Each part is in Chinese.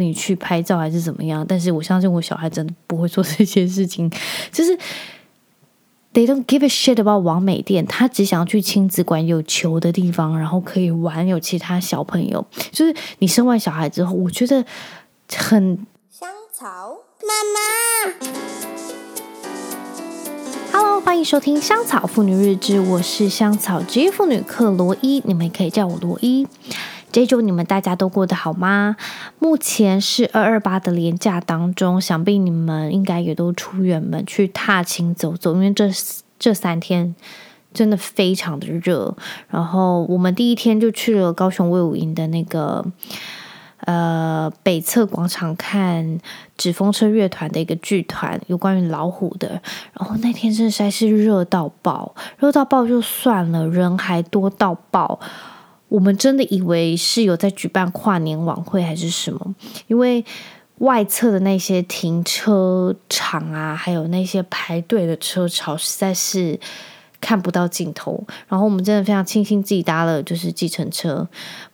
你去拍照还是怎么样，但是我相信我小孩真的不会做这些事情，就是 they don't give a shit about 网美店，他只想要去亲子馆有球的地方，然后可以玩，有其他小朋友。就是你生完小孩之后，我觉得很香草妈妈，Hello，欢迎收听香草妇女日志，我是香草职业妇女克罗伊，你们也可以叫我罗伊。这周你们大家都过得好吗？目前是二二八的连假当中，想必你们应该也都出远门去踏青走走，因为这这三天真的非常的热。然后我们第一天就去了高雄卫武营的那个呃北侧广场看纸风车乐团的一个剧团，有关于老虎的。然后那天真的实在是热到爆，热到爆就算了，人还多到爆。我们真的以为是有在举办跨年晚会还是什么，因为外侧的那些停车场啊，还有那些排队的车潮，实在是看不到尽头。然后我们真的非常庆幸自己搭了就是计程车，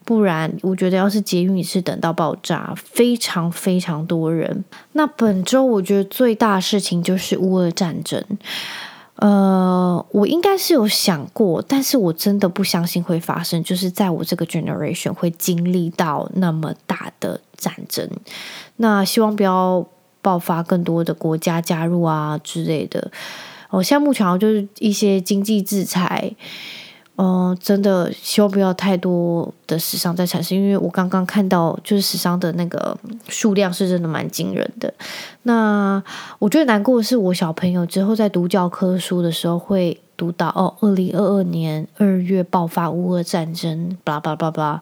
不然我觉得要是捷运也是等到爆炸，非常非常多人。那本周我觉得最大事情就是乌俄战争。呃，我应该是有想过，但是我真的不相信会发生，就是在我这个 generation 会经历到那么大的战争。那希望不要爆发更多的国家加入啊之类的。我，现在目前就是一些经济制裁。嗯、真的希望不要太多的死伤在产生，因为我刚刚看到就是死伤的那个数量是真的蛮惊人的。那我觉得难过的是，我小朋友之后在读教科书的时候会读到哦，二零二二年二月爆发乌俄战争，巴拉巴拉巴拉。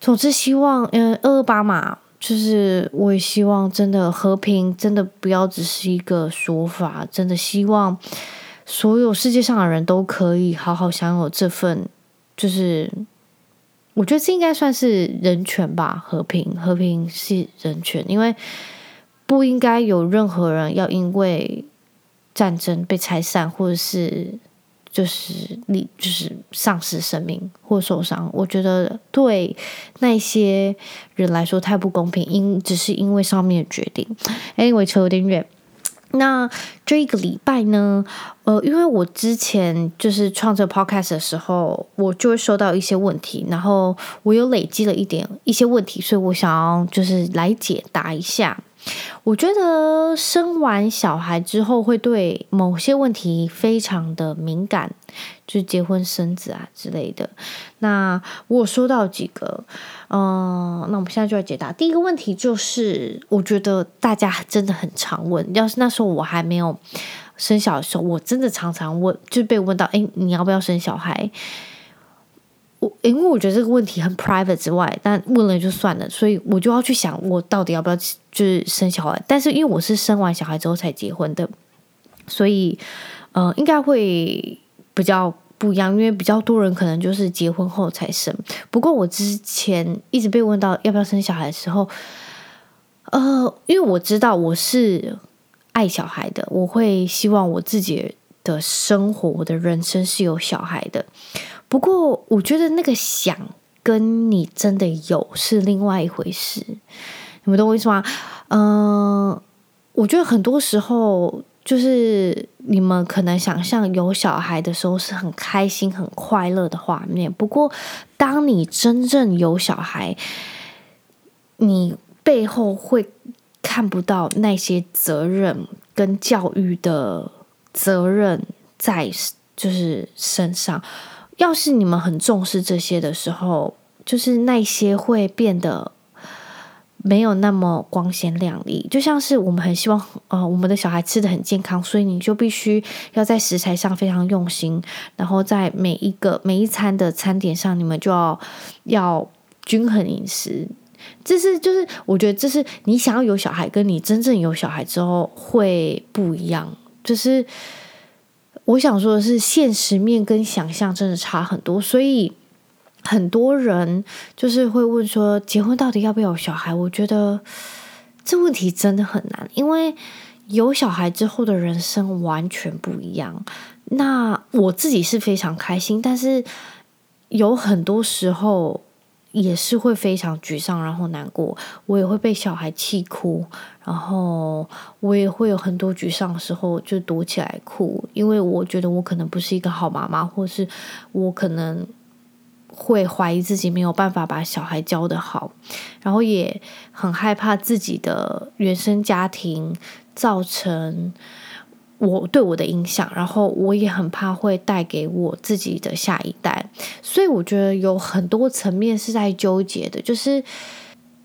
总之，希望嗯，二二八嘛，就是我也希望真的和平，真的不要只是一个说法，真的希望。所有世界上的人都可以好好享有这份，就是我觉得这应该算是人权吧，和平，和平是人权，因为不应该有任何人要因为战争被拆散，或者是就是你就是丧失生命或受伤。我觉得对那些人来说太不公平，因只是因为上面的决定。Anyway，扯有点远。那这一个礼拜呢，呃，因为我之前就是创这 podcast 的时候，我就会收到一些问题，然后我有累积了一点一些问题，所以我想要就是来解答一下。我觉得生完小孩之后会对某些问题非常的敏感，就是结婚生子啊之类的。那我有收到几个，嗯、那我们现在就来解答。第一个问题就是，我觉得大家真的很常问，要是那时候我还没有生小的时候，我真的常常问，就被问到，哎，你要不要生小孩？我因为我觉得这个问题很 private 之外，但问了就算了，所以我就要去想，我到底要不要就是生小孩？但是因为我是生完小孩之后才结婚的，所以呃，应该会比较不一样，因为比较多人可能就是结婚后才生。不过我之前一直被问到要不要生小孩的时候，呃，因为我知道我是爱小孩的，我会希望我自己的生活、我的人生是有小孩的。不过，我觉得那个想跟你真的有是另外一回事，你们懂我意思吗？嗯、我觉得很多时候就是你们可能想象有小孩的时候是很开心、很快乐的画面。不过，当你真正有小孩，你背后会看不到那些责任跟教育的责任在就是身上。要是你们很重视这些的时候，就是那些会变得没有那么光鲜亮丽。就像是我们很希望，呃，我们的小孩吃得很健康，所以你就必须要在食材上非常用心，然后在每一个每一餐的餐点上，你们就要要均衡饮食。这是就是我觉得这是你想要有小孩，跟你真正有小孩之后会不一样，就是。我想说的是，现实面跟想象真的差很多，所以很多人就是会问说，结婚到底要不要有小孩？我觉得这问题真的很难，因为有小孩之后的人生完全不一样。那我自己是非常开心，但是有很多时候，也是会非常沮丧，然后难过。我也会被小孩气哭，然后我也会有很多沮丧的时候，就躲起来哭，因为我觉得我可能不是一个好妈妈，或是我可能会怀疑自己没有办法把小孩教得好，然后也很害怕自己的原生家庭造成。我对我的影响，然后我也很怕会带给我自己的下一代，所以我觉得有很多层面是在纠结的，就是。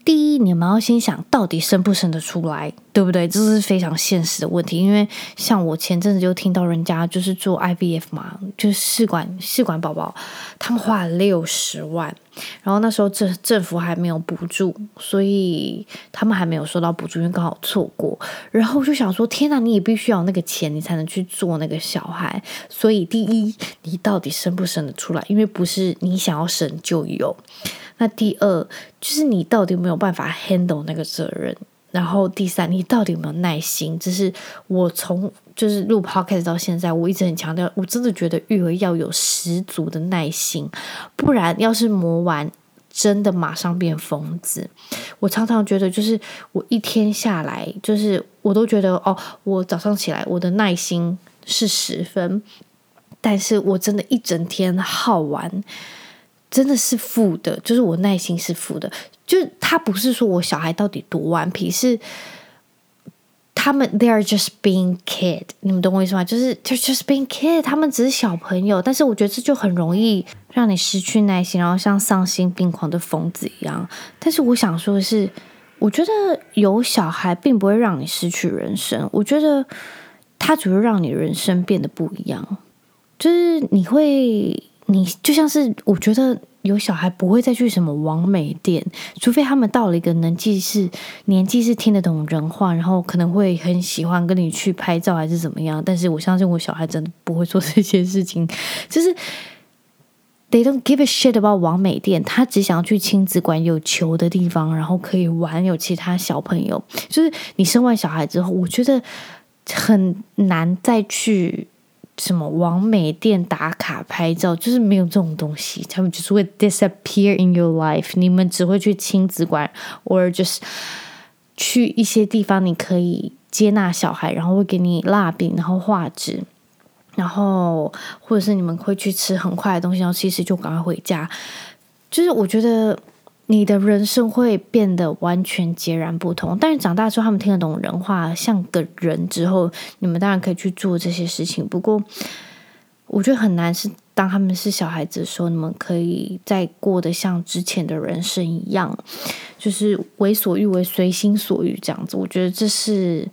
第一，你们要先想到底生不生得出来，对不对？这是非常现实的问题。因为像我前阵子就听到人家就是做 IVF 嘛，就是试管试管宝宝，他们花了六十万，然后那时候政政府还没有补助，所以他们还没有收到补助，因为刚好错过。然后我就想说，天哪，你也必须要那个钱，你才能去做那个小孩。所以第一，你到底生不生得出来？因为不是你想要生就有。那第二就是你到底有没有办法 handle 那个责任，然后第三，你到底有没有耐心？这是我从就是录 podcast 到现在，我一直很强调，我真的觉得育儿要有十足的耐心，不然要是磨完，真的马上变疯子。我常常觉得，就是我一天下来，就是我都觉得哦，我早上起来我的耐心是十分，但是我真的一整天耗完。真的是负的，就是我耐心是负的，就他不是说我小孩到底多顽皮，是他们 they are just being kid，你们懂我意思吗？就是 they just being kid，他们只是小朋友，但是我觉得这就很容易让你失去耐心，然后像丧心病狂的疯子一样。但是我想说的是，我觉得有小孩并不会让你失去人生，我觉得他只会让你人生变得不一样，就是你会。你就像是，我觉得有小孩不会再去什么王美店，除非他们到了一个年纪是年纪是听得懂人话，然后可能会很喜欢跟你去拍照还是怎么样。但是我相信我小孩真的不会做 这些事情，就是 they don't give a shit about 王美店，他只想要去亲子馆有球的地方，然后可以玩，有其他小朋友。就是你生完小孩之后，我觉得很难再去。什么网美店打卡拍照，就是没有这种东西，他们就是会 disappear in your life。你们只会去亲子馆，或者就是去一些地方，你可以接纳小孩，然后会给你蜡笔，然后画纸，然后或者是你们会去吃很快的东西，然后其实就赶快回家。就是我觉得。你的人生会变得完全截然不同，但是长大之后，他们听得懂人话，像个人之后，你们当然可以去做这些事情。不过，我觉得很难是当他们是小孩子的时候，你们可以再过得像之前的人生一样，就是为所欲为、随心所欲这样子。我觉得这是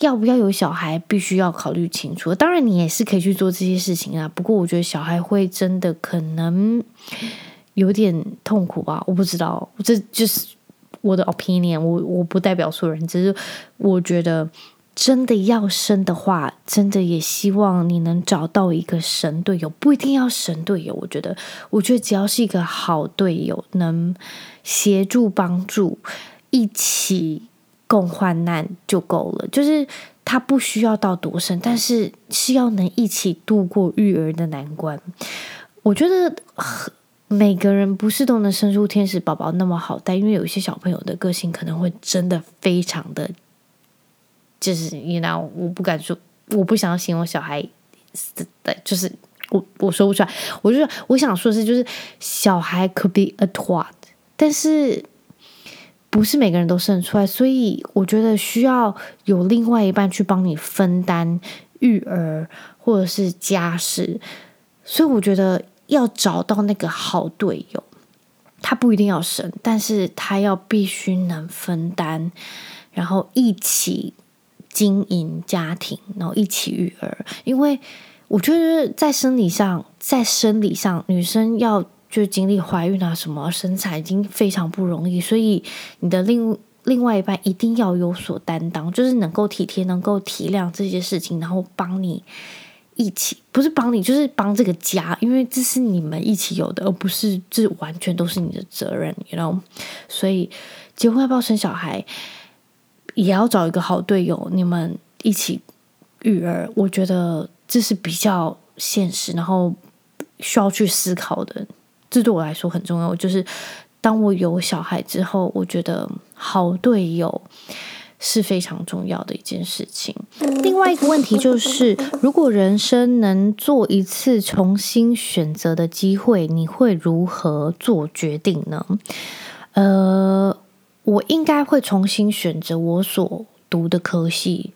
要不要有小孩，必须要考虑清楚。当然，你也是可以去做这些事情啊。不过，我觉得小孩会真的可能。有点痛苦吧，我不知道，这就是我的 opinion，我我不代表所有人，只是我觉得真的要生的话，真的也希望你能找到一个神队友，不一定要神队友，我觉得，我觉得只要是一个好队友，能协助帮助，一起共患难就够了，就是他不需要到多深，但是是要能一起度过育儿的难关，我觉得。每个人不是都能生出天使宝宝那么好带，因为有一些小朋友的个性可能会真的非常的，就是你知道，我不敢说，我不想要形容小孩，就是我我说不出来，我就我想说的是，就是小孩 could be a twat，但是不是每个人都生出来，所以我觉得需要有另外一半去帮你分担育儿或者是家事，所以我觉得。要找到那个好队友，他不一定要生，但是他要必须能分担，然后一起经营家庭，然后一起育儿。因为我觉得在生理上，在生理上，女生要就经历怀孕啊什么生产已经非常不容易，所以你的另另外一半一定要有所担当，就是能够体贴，能够体谅这些事情，然后帮你。一起不是帮你，就是帮这个家，因为这是你们一起有的，而不是这完全都是你的责任，you know？所以结婚要不要生小孩，也要找一个好队友，你们一起育儿。我觉得这是比较现实，然后需要去思考的。这对我来说很重要。就是当我有小孩之后，我觉得好队友是非常重要的一件事情。另外一个问题就是，如果人生能做一次重新选择的机会，你会如何做决定呢？呃，我应该会重新选择我所读的科系。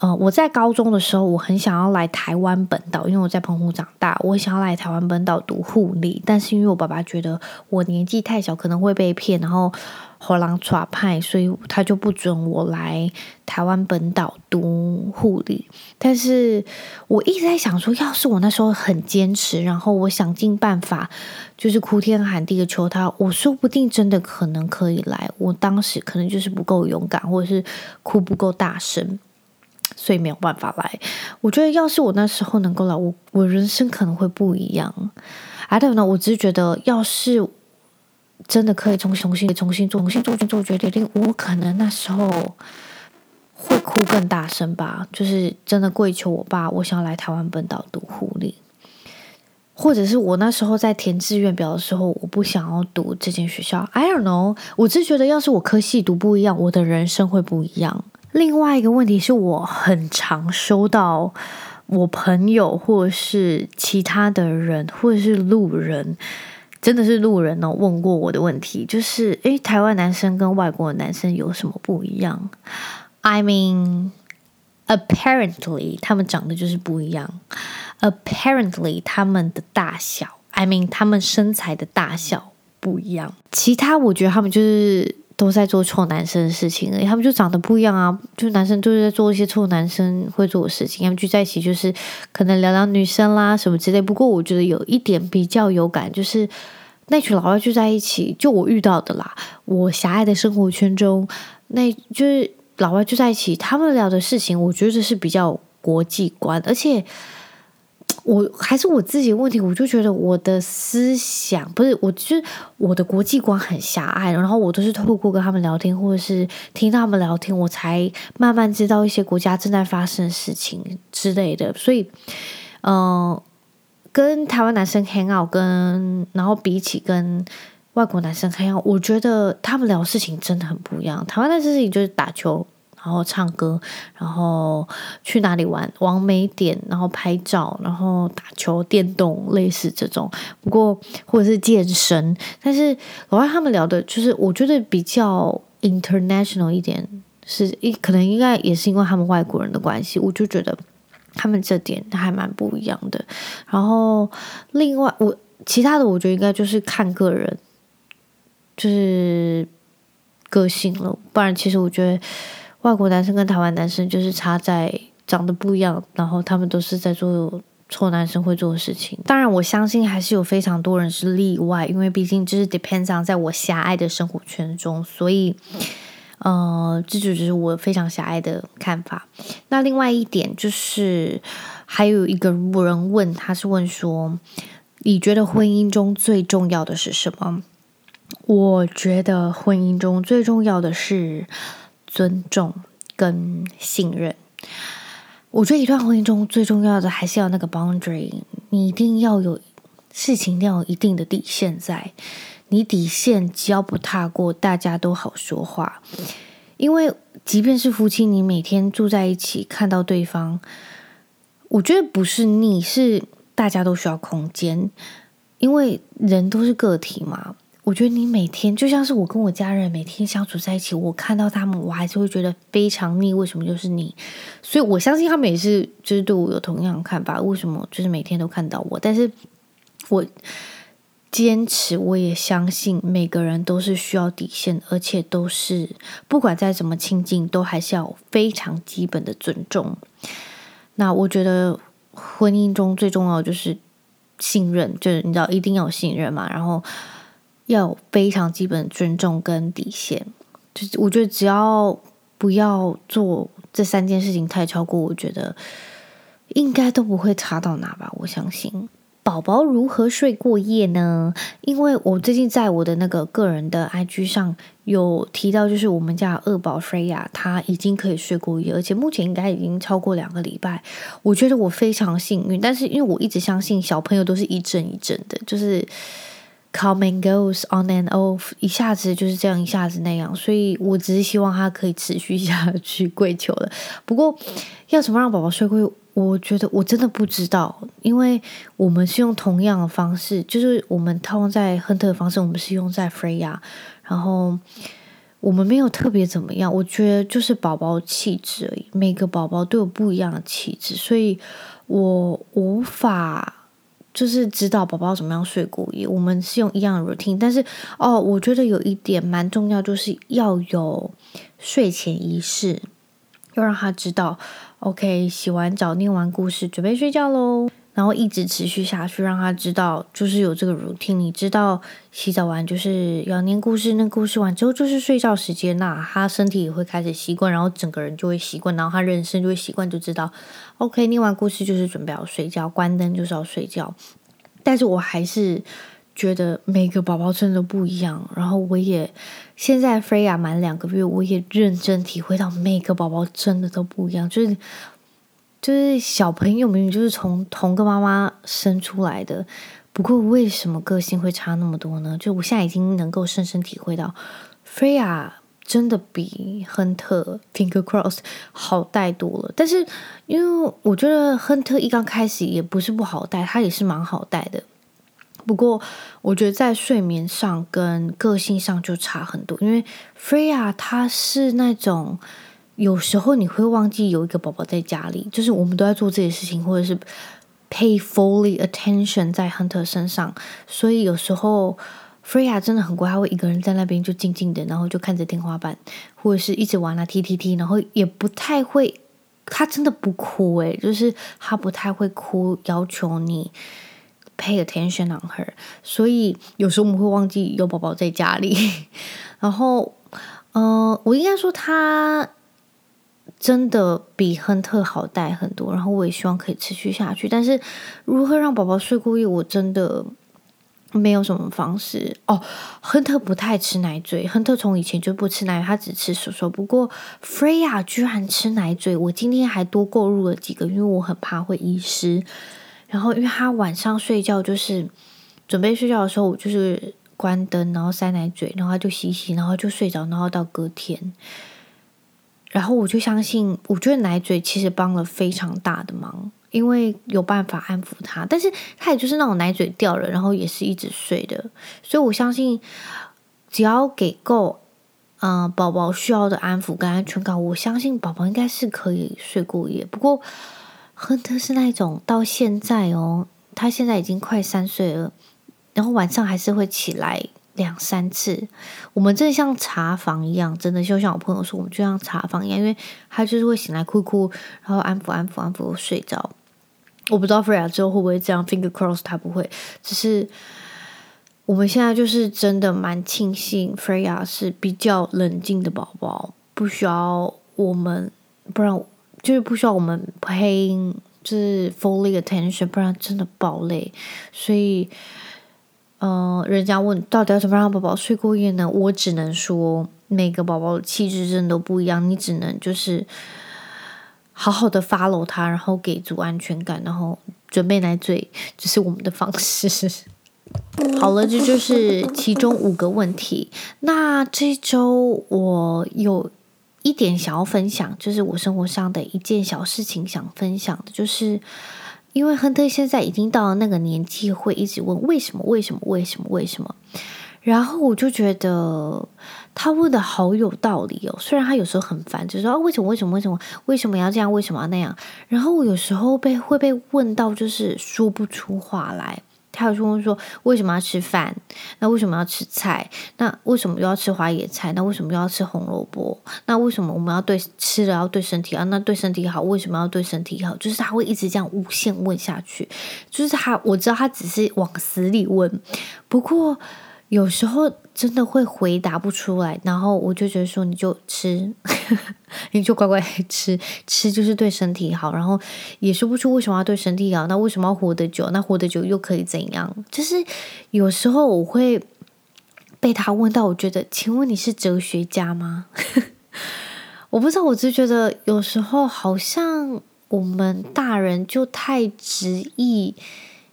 呃，我在高中的时候，我很想要来台湾本岛，因为我在澎湖长大，我想要来台湾本岛读护理，但是因为我爸爸觉得我年纪太小，可能会被骗，然后后浪耍派，所以他就不准我来台湾本岛读护理。但是我一直在想说，要是我那时候很坚持，然后我想尽办法，就是哭天喊地的求他，我说不定真的可能可以来。我当时可能就是不够勇敢，或者是哭不够大声。所以没有办法来。我觉得要是我那时候能够来，我我人生可能会不一样。I don't know，我只是觉得，要是真的可以重、重新、重新做、重新做、做决定，我可能那时候会哭更大声吧。就是真的跪求我爸，我想要来台湾本岛读护理，或者是我那时候在填志愿表的时候，我不想要读这间学校。I don't know，我只是觉得，要是我科系读不一样，我的人生会不一样。另外一个问题是我很常收到我朋友或是其他的人或者是路人，真的是路人哦，问过我的问题，就是诶，台湾男生跟外国的男生有什么不一样？I mean, apparently 他们长得就是不一样，apparently 他们的大小，I mean 他们身材的大小不一样，其他我觉得他们就是。都在做臭男生的事情，他们就长得不一样啊！就男生都是在做一些臭男生会做的事情，他们聚在一起就是可能聊聊女生啦什么之类。不过我觉得有一点比较有感，就是那群老外聚在一起，就我遇到的啦，我狭隘的生活圈中，那就是老外聚在一起，他们聊的事情，我觉得是比较国际观，而且。我还是我自己的问题，我就觉得我的思想不是，我就是我的国际观很狭隘，然后我都是透过跟他们聊天，或者是听他们聊天，我才慢慢知道一些国家正在发生的事情之类的。所以，嗯、跟台湾男生 hang out，跟然后比起跟外国男生 hang out，我觉得他们聊事情真的很不一样。台湾的事情就是打球。然后唱歌，然后去哪里玩，网美点，然后拍照，然后打球、电动，类似这种。不过或者是健身，但是老外他们聊的，就是我觉得比较 international 一点，是一可能应该也是因为他们外国人的关系，我就觉得他们这点还蛮不一样的。然后另外我其他的，我觉得应该就是看个人，就是个性了。不然其实我觉得。外国男生跟台湾男生就是差在长得不一样，然后他们都是在做臭男生会做的事情。当然，我相信还是有非常多人是例外，因为毕竟就是 depends on 在我狭隘的生活圈中，所以，呃，这就只是我非常狭隘的看法。那另外一点就是，还有一个人问，他是问说，你觉得婚姻中最重要的是什么？我觉得婚姻中最重要的是。尊重跟信任，我觉得一段婚姻中最重要的还是要那个 boundary，你一定要有事情，要有一定的底线在。你底线只要不踏过，大家都好说话。因为即便是夫妻，你每天住在一起，看到对方，我觉得不是你，是大家都需要空间，因为人都是个体嘛。我觉得你每天就像是我跟我家人每天相处在一起，我看到他们，我还是会觉得非常腻。为什么就是你？所以我相信他们也是，就是对我有同样的看法。为什么就是每天都看到我？但是我坚持，我也相信每个人都是需要底线，而且都是不管再怎么亲近，都还是要有非常基本的尊重。那我觉得婚姻中最重要就是信任，就是你知道一定要信任嘛，然后。要非常基本尊重跟底线，就我觉得只要不要做这三件事情太超过，我觉得应该都不会差到哪吧。我相信宝宝如何睡过夜呢？因为我最近在我的那个个人的 IG 上有提到，就是我们家二宝 Freya 他已经可以睡过夜，而且目前应该已经超过两个礼拜。我觉得我非常幸运，但是因为我一直相信小朋友都是一阵一阵的，就是。Come and goes on and off，一下子就是这样，一下子那样，所以我只是希望他可以持续下去跪求的。不过要怎么让宝宝睡过夜，我觉得我真的不知道，因为我们是用同样的方式，就是我们套用在亨特的方式，我们是用在 Freya，然后我们没有特别怎么样，我觉得就是宝宝气质而已，每个宝宝都有不一样的气质，所以我无法。就是指导宝宝怎么样睡过夜，我们是用一样的 routine，但是哦，我觉得有一点蛮重要，就是要有睡前仪式，要让他知道，OK，洗完澡、念完故事，准备睡觉喽。然后一直持续下去，让他知道就是有这个 routine。你知道洗澡完就是要念故事，那故事完之后就是睡觉时间，那他身体也会开始习惯，然后整个人就会习惯，然后他人生就会习惯，就知道 OK，念完故事就是准备要睡觉，关灯就是要睡觉。但是我还是觉得每个宝宝真的不一样。然后我也现在 Freya 满两个月，我也认真体会到每个宝宝真的都不一样，就是。就是小朋友明明就是从同个妈妈生出来的，不过为什么个性会差那么多呢？就我现在已经能够深深体会到，Freya 真的比亨特 Finger Cross 好带多了。但是因为我觉得亨特一刚开始也不是不好带，他也是蛮好带的。不过我觉得在睡眠上跟个性上就差很多，因为 Freya 他是那种。有时候你会忘记有一个宝宝在家里，就是我们都在做这些事情，或者是 pay fully attention 在 Hunter 身上，所以有时候 Freya 真的很乖，他会一个人在那边就静静的，然后就看着天花板，或者是一直玩啊踢踢踢，然后也不太会，他真的不哭诶，就是他不太会哭，要求你 pay attention on her，所以有时候我们会忘记有宝宝在家里，然后，嗯、呃，我应该说他。真的比亨特好带很多，然后我也希望可以持续下去。但是如何让宝宝睡过夜，我真的没有什么方式哦。亨特不太吃奶嘴，亨特从以前就不吃奶，他只吃手手。不过 Freya 居然吃奶嘴，我今天还多购入了几个，因为我很怕会遗失。然后因为他晚上睡觉就是准备睡觉的时候，我就是关灯，然后塞奶嘴，然后他就洗洗，然后就睡着，然后到隔天。然后我就相信，我觉得奶嘴其实帮了非常大的忙，因为有办法安抚他。但是他也就是那种奶嘴掉了，然后也是一直睡的。所以我相信，只要给够，嗯、宝宝需要的安抚跟安全感，我相信宝宝应该是可以睡过夜。不过亨特是那种到现在哦，他现在已经快三岁了，然后晚上还是会起来。两三次，我们真的像查房一样，真的就像我朋友说，我们就像查房一样，因为他就是会醒来哭哭，然后安抚安抚安抚睡着。我不知道 Freya 之后会不会这样，Finger Cross 他不会。只是我们现在就是真的蛮庆幸 Freya 是比较冷静的宝宝，不需要我们，不然就是不需要我们 paying 就是 fully attention，不然真的爆累，所以。嗯、人家问到底要怎么让宝宝睡过夜呢？我只能说，每个宝宝的气质真的都不一样，你只能就是好好的 follow 他，然后给足安全感，然后准备奶嘴，这是我们的方式。好了，这就是其中五个问题。那这周我有一点想要分享，就是我生活上的一件小事情想分享的，就是。因为亨特现在已经到了那个年纪，会一直问为什么、为什么、为什么、为什么。然后我就觉得他问的好有道理哦。虽然他有时候很烦，就说啊为什么、为什么、为什么、为什么要这样、为什么要那样。然后我有时候被会被问到，就是说不出话来。他有时候说：“为什么要吃饭？那为什么要吃菜？那为什么又要吃花野菜？那为什么又要吃红萝卜？那为什么我们要对吃了要对身体啊？那对身体好，为什么要对身体好？就是他会一直这样无限问下去。就是他，我知道他只是往死里问，不过。”有时候真的会回答不出来，然后我就觉得说，你就吃，你就乖乖吃，吃就是对身体好。然后也说不出为什么要对身体好，那为什么要活得久？那活得久又可以怎样？就是有时候我会被他问到，我觉得，请问你是哲学家吗？我不知道，我只是觉得有时候好像我们大人就太执意。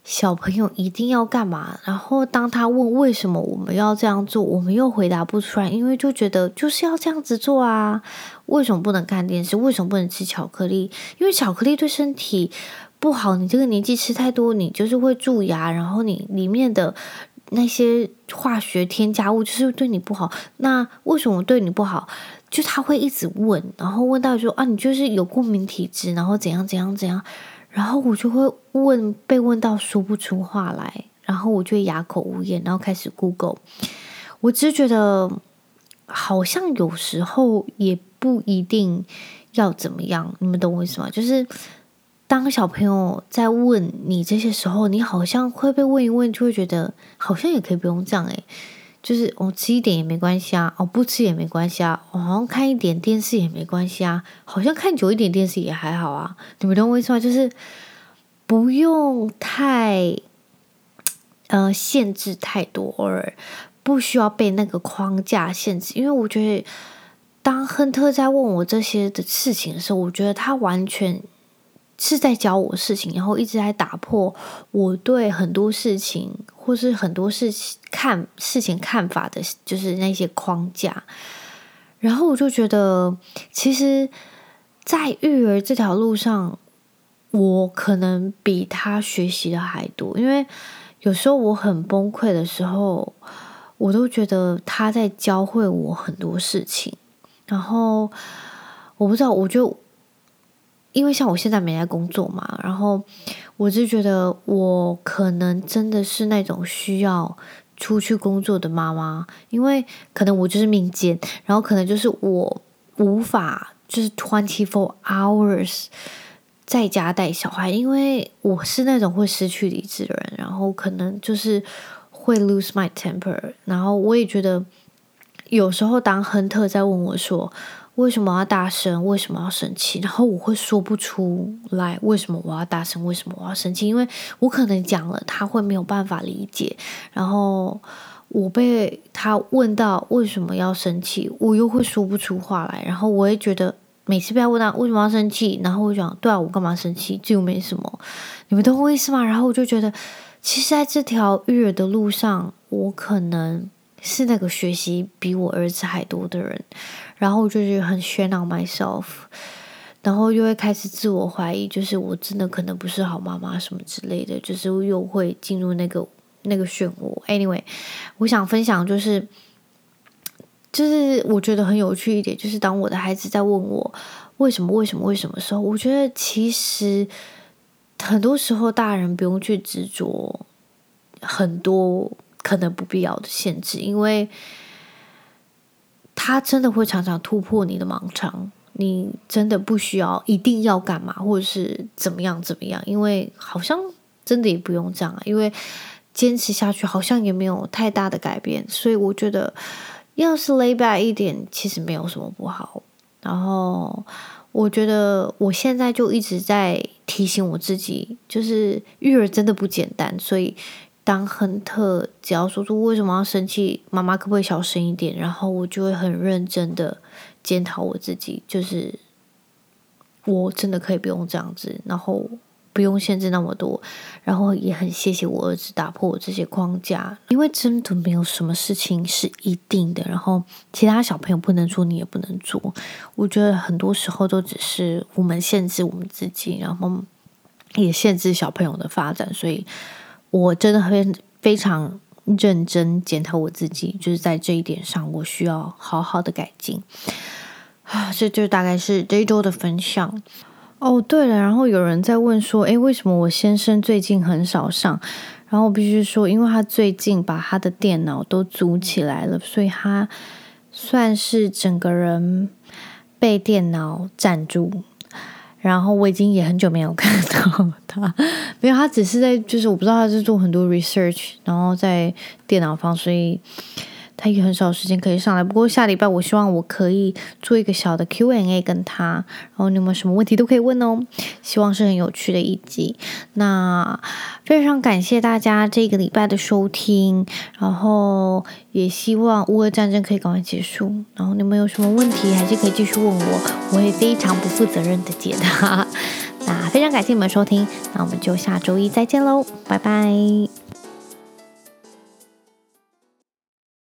小朋友一定要干嘛？然后当他问为什么我们要这样做，我们又回答不出来，因为就觉得就是要这样子做啊。为什么不能看电视？为什么不能吃巧克力？因为巧克力对身体不好。你这个年纪吃太多，你就是会蛀牙，然后你里面的那些化学添加物就是对你不好。那为什么对你不好？就他会一直问，然后问到说啊，你就是有过敏体质，然后怎样怎样怎样。然后我就会问，被问到说不出话来，然后我就会哑口无言，然后开始 Google。我只是觉得，好像有时候也不一定要怎么样。你们懂我意思吗？就是当小朋友在问你这些时候，你好像会被问一问，就会觉得好像也可以不用这样诶。就是我、吃一点也没关系啊，哦不吃也没关系啊，我、好像看一点电视也没关系啊，好像看久一点电视也还好啊。你们懂我意思吗？就是不用太呃限制太多，而不需要被那个框架限制。因为我觉得，当亨特在问我这些的事情的时候，我觉得他完全。是在教我事情，然后一直在打破我对很多事情或是很多事情看事情看法的，就是那些框架。然后我就觉得，其实，在育儿这条路上，我可能比他学习的还多。因为有时候我很崩溃的时候，我都觉得他在教会我很多事情。然后我不知道，我就。因为像我现在没在工作嘛，然后我就觉得我可能真的是那种需要出去工作的妈妈，因为可能我就是命贱，然后可能就是我无法就是 twenty four hours 在家带小孩，因为我是那种会失去理智的人，然后可能就是会 lose my temper，然后我也觉得有时候当亨特在问我说。为什么要大声？为什么要生气？然后我会说不出来为什么我要大声，为什么我要生气？因为我可能讲了，他会没有办法理解。然后我被他问到为什么要生气，我又会说不出话来。然后我也觉得每次被他问到为什么要生气，然后我讲对啊，我干嘛生气？这又没什么，你们懂我意思吗？然后我就觉得，其实在这条育儿的路上，我可能是那个学习比我儿子还多的人。然后就觉得很 shame on myself，然后又会开始自我怀疑，就是我真的可能不是好妈妈什么之类的，就是又会进入那个那个漩涡。Anyway，我想分享就是，就是我觉得很有趣一点，就是当我的孩子在问我为什么为什么为什么时候，我觉得其实很多时候大人不用去执着很多可能不必要的限制，因为。他真的会常常突破你的盲肠，你真的不需要一定要干嘛，或者是怎么样怎么样，因为好像真的也不用这样啊，因为坚持下去好像也没有太大的改变，所以我觉得要是 lay back 一点，其实没有什么不好。然后我觉得我现在就一直在提醒我自己，就是育儿真的不简单，所以。当亨特只要说出为什么要生气，妈妈可不可以小声一点？然后我就会很认真的检讨我自己，就是我真的可以不用这样子，然后不用限制那么多，然后也很谢谢我儿子打破我这些框架，因为真的没有什么事情是一定的，然后其他小朋友不能做，你也不能做。我觉得很多时候都只是我们限制我们自己，然后也限制小朋友的发展，所以。我真的很非常认真检讨我自己，就是在这一点上，我需要好好的改进啊！这就大概是这一周的分享。哦，对了，然后有人在问说，诶，为什么我先生最近很少上？然后我必须说，因为他最近把他的电脑都组起来了，所以他算是整个人被电脑占住。然后我已经也很久没有看到他，没有，他只是在，就是我不知道他是做很多 research，然后在电脑方，所以。他也很少时间可以上来，不过下礼拜我希望我可以做一个小的 Q&A 跟他，然后你们什么问题都可以问哦，希望是很有趣的一集。那非常感谢大家这个礼拜的收听，然后也希望乌俄战争可以赶快结束。然后你们有什么问题还是可以继续问我，我会非常不负责任的解答。那非。常感谢你们收听，那我们就下周一再见喽，拜拜。